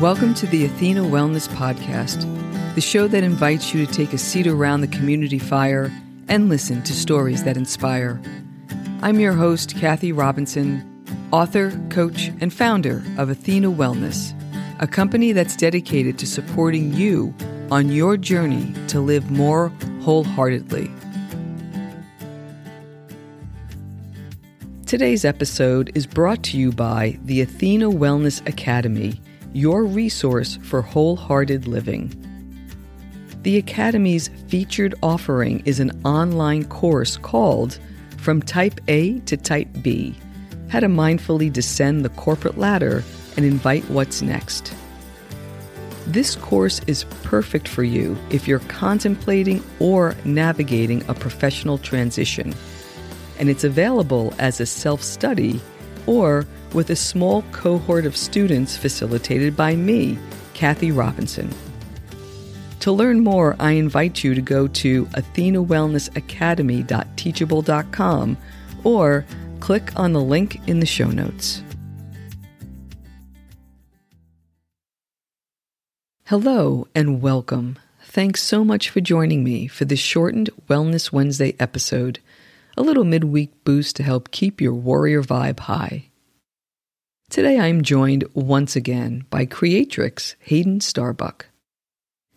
Welcome to the Athena Wellness Podcast, the show that invites you to take a seat around the community fire and listen to stories that inspire. I'm your host, Kathy Robinson, author, coach, and founder of Athena Wellness, a company that's dedicated to supporting you on your journey to live more wholeheartedly. Today's episode is brought to you by the Athena Wellness Academy your resource for wholehearted living. The Academy's featured offering is an online course called From Type A to Type B How to Mindfully Descend the Corporate Ladder and Invite What's Next. This course is perfect for you if you're contemplating or navigating a professional transition, and it's available as a self study or with a small cohort of students facilitated by me, Kathy Robinson. To learn more, I invite you to go to athenawellnessacademy.teachable.com or click on the link in the show notes. Hello and welcome. Thanks so much for joining me for this shortened Wellness Wednesday episode, a little midweek boost to help keep your warrior vibe high. Today I'm joined once again by creatrix Hayden Starbuck.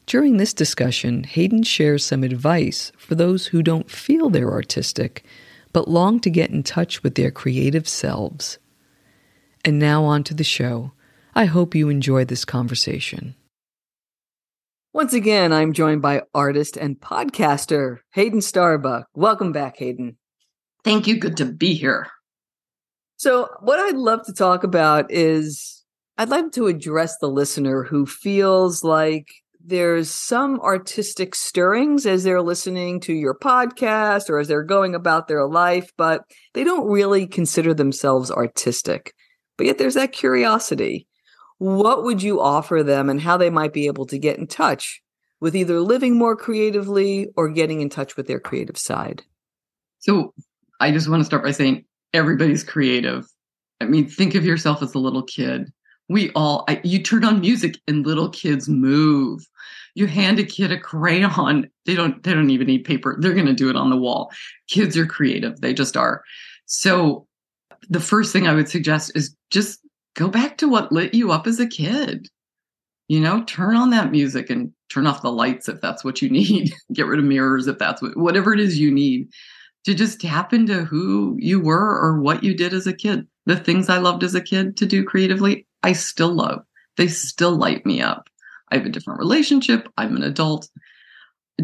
During this discussion, Hayden shares some advice for those who don't feel they're artistic but long to get in touch with their creative selves. And now on to the show. I hope you enjoy this conversation. Once again, I'm joined by artist and podcaster Hayden Starbuck. Welcome back, Hayden. Thank you. Good to be here. So, what I'd love to talk about is I'd like to address the listener who feels like there's some artistic stirrings as they're listening to your podcast or as they're going about their life, but they don't really consider themselves artistic. But yet there's that curiosity. What would you offer them and how they might be able to get in touch with either living more creatively or getting in touch with their creative side? So, I just want to start by saying everybody's creative. I mean, think of yourself as a little kid. We all, I, you turn on music and little kids move. You hand a kid a crayon. They don't, they don't even need paper. They're going to do it on the wall. Kids are creative. They just are. So the first thing I would suggest is just go back to what lit you up as a kid. You know, turn on that music and turn off the lights if that's what you need. Get rid of mirrors if that's what, whatever it is you need to just tap into who you were or what you did as a kid. The things I loved as a kid to do creatively, I still love. They still light me up. I have a different relationship. I'm an adult.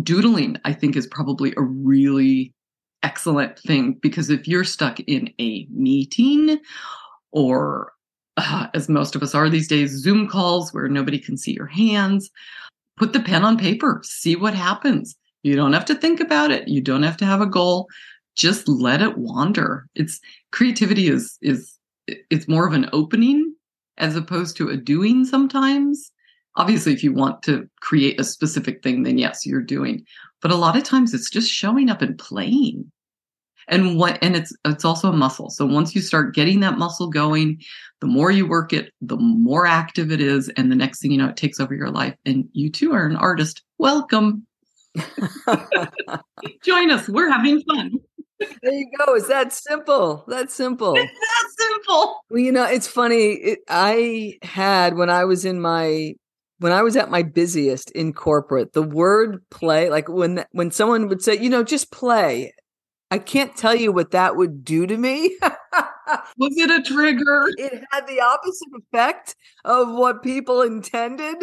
Doodling, I think, is probably a really excellent thing because if you're stuck in a meeting or uh, as most of us are these days, Zoom calls where nobody can see your hands, put the pen on paper, see what happens. You don't have to think about it. You don't have to have a goal. Just let it wander. It's creativity is is it's more of an opening as opposed to a doing sometimes. Obviously, if you want to create a specific thing, then yes, you're doing. But a lot of times it's just showing up and playing. And what and it's it's also a muscle. So once you start getting that muscle going, the more you work it, the more active it is. And the next thing you know, it takes over your life. And you too are an artist. Welcome. Join us. We're having fun. There you go. It's that simple. That's simple. It's that simple. Well, you know, it's funny. It, I had when I was in my when I was at my busiest in corporate, the word play, like when when someone would say, you know, just play. I can't tell you what that would do to me. was it a trigger? It had the opposite effect of what people intended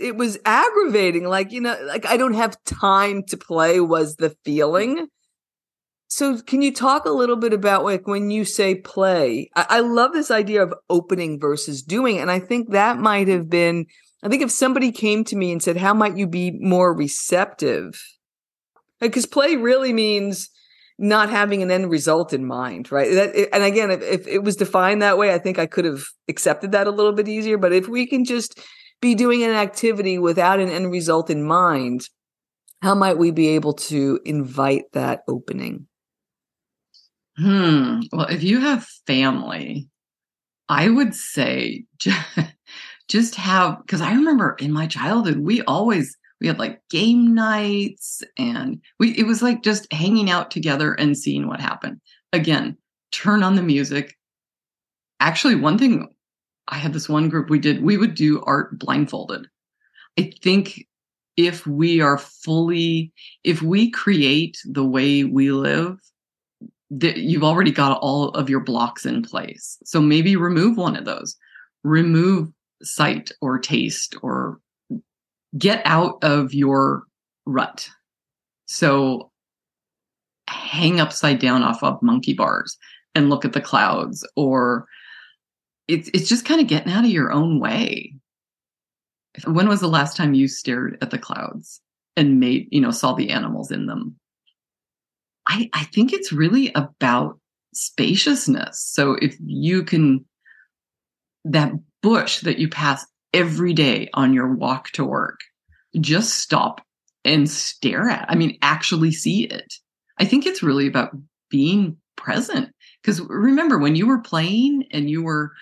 it was aggravating. Like, you know, like I don't have time to play was the feeling. So can you talk a little bit about like when you say play? I, I love this idea of opening versus doing. And I think that might have been, I think if somebody came to me and said, how might you be more receptive? Because play really means not having an end result in mind, right? That, and again, if, if it was defined that way, I think I could have accepted that a little bit easier. But if we can just be doing an activity without an end result in mind, how might we be able to invite that opening? Hmm. Well, if you have family, I would say just, have because I remember in my childhood we always we had like game nights and we it was like just hanging out together and seeing what happened. Again, turn on the music. Actually, one thing I had this one group we did, we would do art blindfolded. I think if we are fully, if we create the way we live, that you've already got all of your blocks in place. So maybe remove one of those, remove sight or taste or get out of your rut. So hang upside down off of monkey bars and look at the clouds or it's it's just kind of getting out of your own way. When was the last time you stared at the clouds and made, you know, saw the animals in them? I I think it's really about spaciousness. So if you can that bush that you pass every day on your walk to work, just stop and stare at. I mean, actually see it. I think it's really about being present. Because remember when you were playing and you were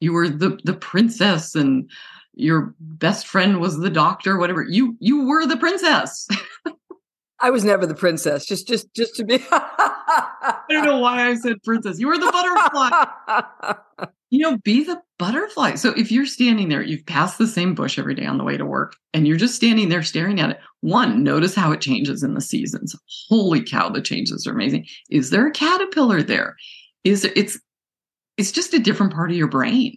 you were the the princess and your best friend was the doctor, whatever. You you were the princess. I was never the princess. Just just just to be I don't know why I said princess. You were the butterfly. you know, be the butterfly. So if you're standing there, you've passed the same bush every day on the way to work, and you're just standing there staring at it. One, notice how it changes in the seasons. Holy cow, the changes are amazing. Is there a caterpillar there? Is it, it's it's just a different part of your brain.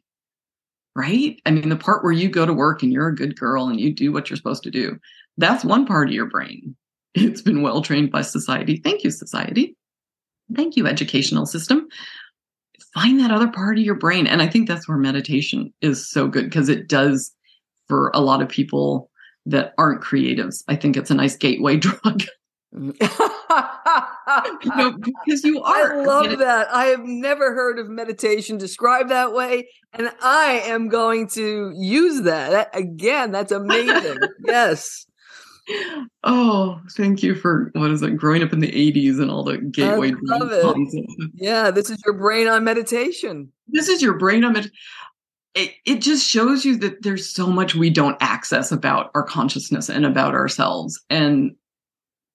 Right? I mean, the part where you go to work and you're a good girl and you do what you're supposed to do. That's one part of your brain. It's been well trained by society. Thank you, society. Thank you, educational system find that other part of your brain. And I think that's where meditation is so good because it does for a lot of people that aren't creatives. I think it's a nice gateway drug. you know, because you are. I love that. I have never heard of meditation described that way, and I am going to use that. Again, that's amazing. yes. Oh, thank you for what is it? Growing up in the '80s and all the gateway. I love it. Yeah, this is your brain on meditation. This is your brain on meditation. It, it just shows you that there's so much we don't access about our consciousness and about ourselves. And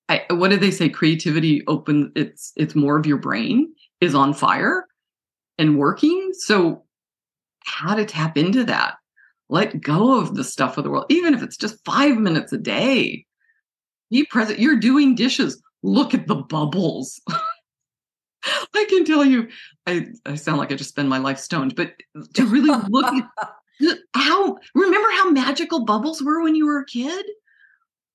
I, what did they say? Creativity open. It's it's more of your brain is on fire and working. So how to tap into that? Let go of the stuff of the world, even if it's just five minutes a day. Be present. You're doing dishes. Look at the bubbles. I can tell you, I, I sound like I just spend my life stoned, but to really look at how, remember how magical bubbles were when you were a kid?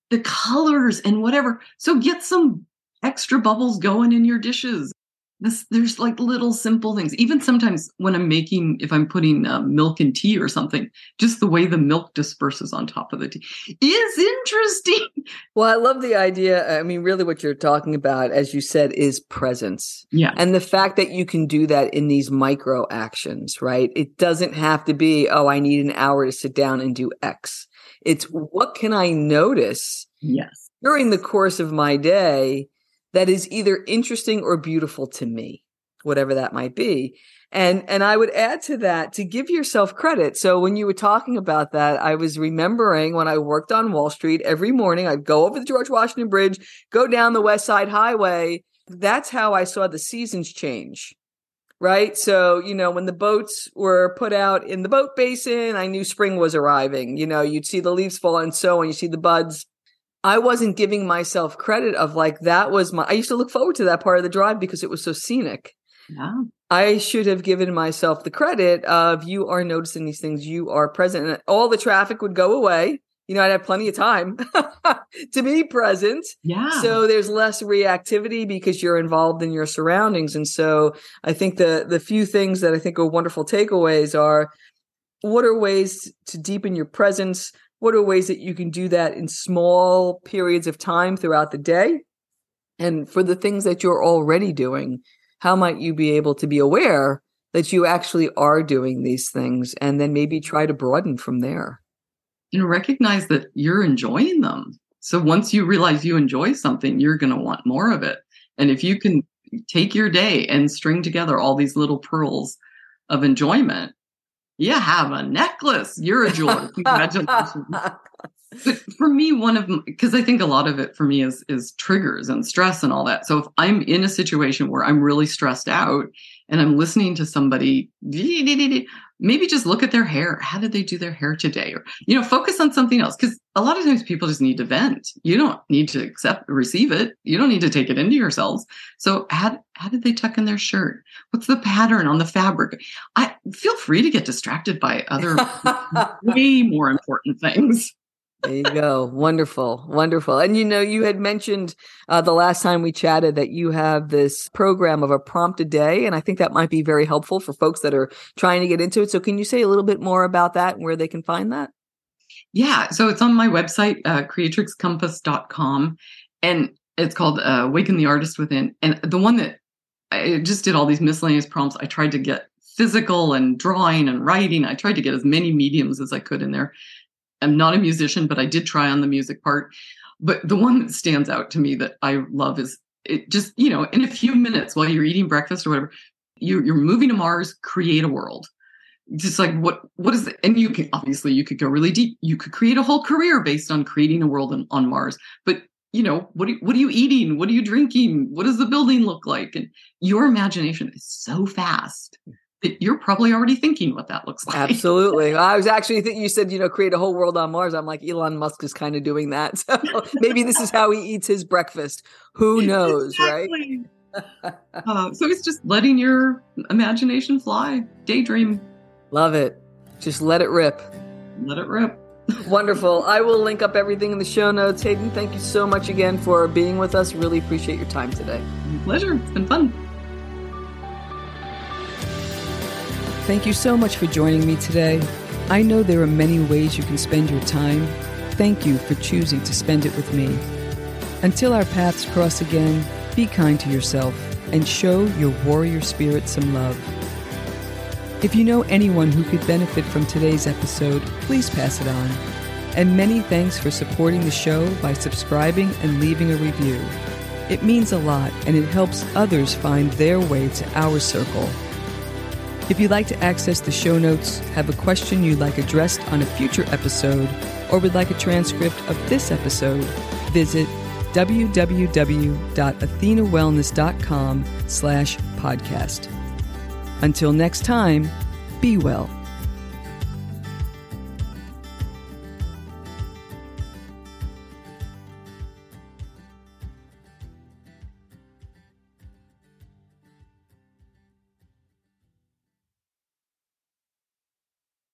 The colors and whatever. So get some extra bubbles going in your dishes this there's like little simple things. Even sometimes when i'm making if i'm putting uh, milk in tea or something just the way the milk disperses on top of the tea is interesting. Well i love the idea i mean really what you're talking about as you said is presence. Yeah. And the fact that you can do that in these micro actions right? It doesn't have to be oh i need an hour to sit down and do x. It's what can i notice yes. during the course of my day that is either interesting or beautiful to me, whatever that might be. And and I would add to that to give yourself credit. So when you were talking about that, I was remembering when I worked on Wall Street every morning, I'd go over the George Washington Bridge, go down the West Side Highway. That's how I saw the seasons change. Right. So, you know, when the boats were put out in the boat basin, I knew spring was arriving. You know, you'd see the leaves fall and so and you see the buds I wasn't giving myself credit of like that was my I used to look forward to that part of the drive because it was so scenic. Yeah. I should have given myself the credit of you are noticing these things, you are present, and all the traffic would go away. You know, I'd have plenty of time to be present. Yeah. So there's less reactivity because you're involved in your surroundings. And so I think the the few things that I think are wonderful takeaways are what are ways to deepen your presence? What are ways that you can do that in small periods of time throughout the day? And for the things that you're already doing, how might you be able to be aware that you actually are doing these things and then maybe try to broaden from there? And recognize that you're enjoying them. So once you realize you enjoy something, you're going to want more of it. And if you can take your day and string together all these little pearls of enjoyment, You have a necklace. You're a jeweler. Congratulations. but for me, one of because I think a lot of it for me is is triggers and stress and all that. So if I'm in a situation where I'm really stressed out and I'm listening to somebody, maybe just look at their hair. How did they do their hair today? Or, you know, focus on something else. Cause a lot of times people just need to vent. You don't need to accept, receive it. You don't need to take it into yourselves. So how, how did they tuck in their shirt? What's the pattern on the fabric? I feel free to get distracted by other way more important things there you go. Wonderful. Wonderful. And you know, you had mentioned uh, the last time we chatted that you have this program of a prompt a day. And I think that might be very helpful for folks that are trying to get into it. So can you say a little bit more about that and where they can find that? Yeah. So it's on my website, uh, creatrixcompass.com. And it's called uh, Awaken the Artist Within. And the one that I just did all these miscellaneous prompts, I tried to get physical and drawing and writing. I tried to get as many mediums as I could in there. I'm not a musician, but I did try on the music part. But the one that stands out to me that I love is it just, you know, in a few minutes while you're eating breakfast or whatever, you, you're moving to Mars, create a world. Just like what what is it? And you can obviously you could go really deep. You could create a whole career based on creating a world on, on Mars. But you know, what are, what are you eating? What are you drinking? What does the building look like? And your imagination is so fast you're probably already thinking what that looks like. Absolutely. I was actually thinking you said, you know, create a whole world on Mars. I'm like, Elon Musk is kind of doing that. So maybe this is how he eats his breakfast. Who knows, exactly. right? uh, so it's just letting your imagination fly, daydream. Love it. Just let it rip. Let it rip. Wonderful. I will link up everything in the show notes. Hayden, thank you so much again for being with us. Really appreciate your time today. My pleasure. It's been fun. Thank you so much for joining me today. I know there are many ways you can spend your time. Thank you for choosing to spend it with me. Until our paths cross again, be kind to yourself and show your warrior spirit some love. If you know anyone who could benefit from today's episode, please pass it on. And many thanks for supporting the show by subscribing and leaving a review. It means a lot and it helps others find their way to our circle. If you'd like to access the show notes, have a question you'd like addressed on a future episode, or would like a transcript of this episode, visit www.athenawellness.com slash podcast. Until next time, be well.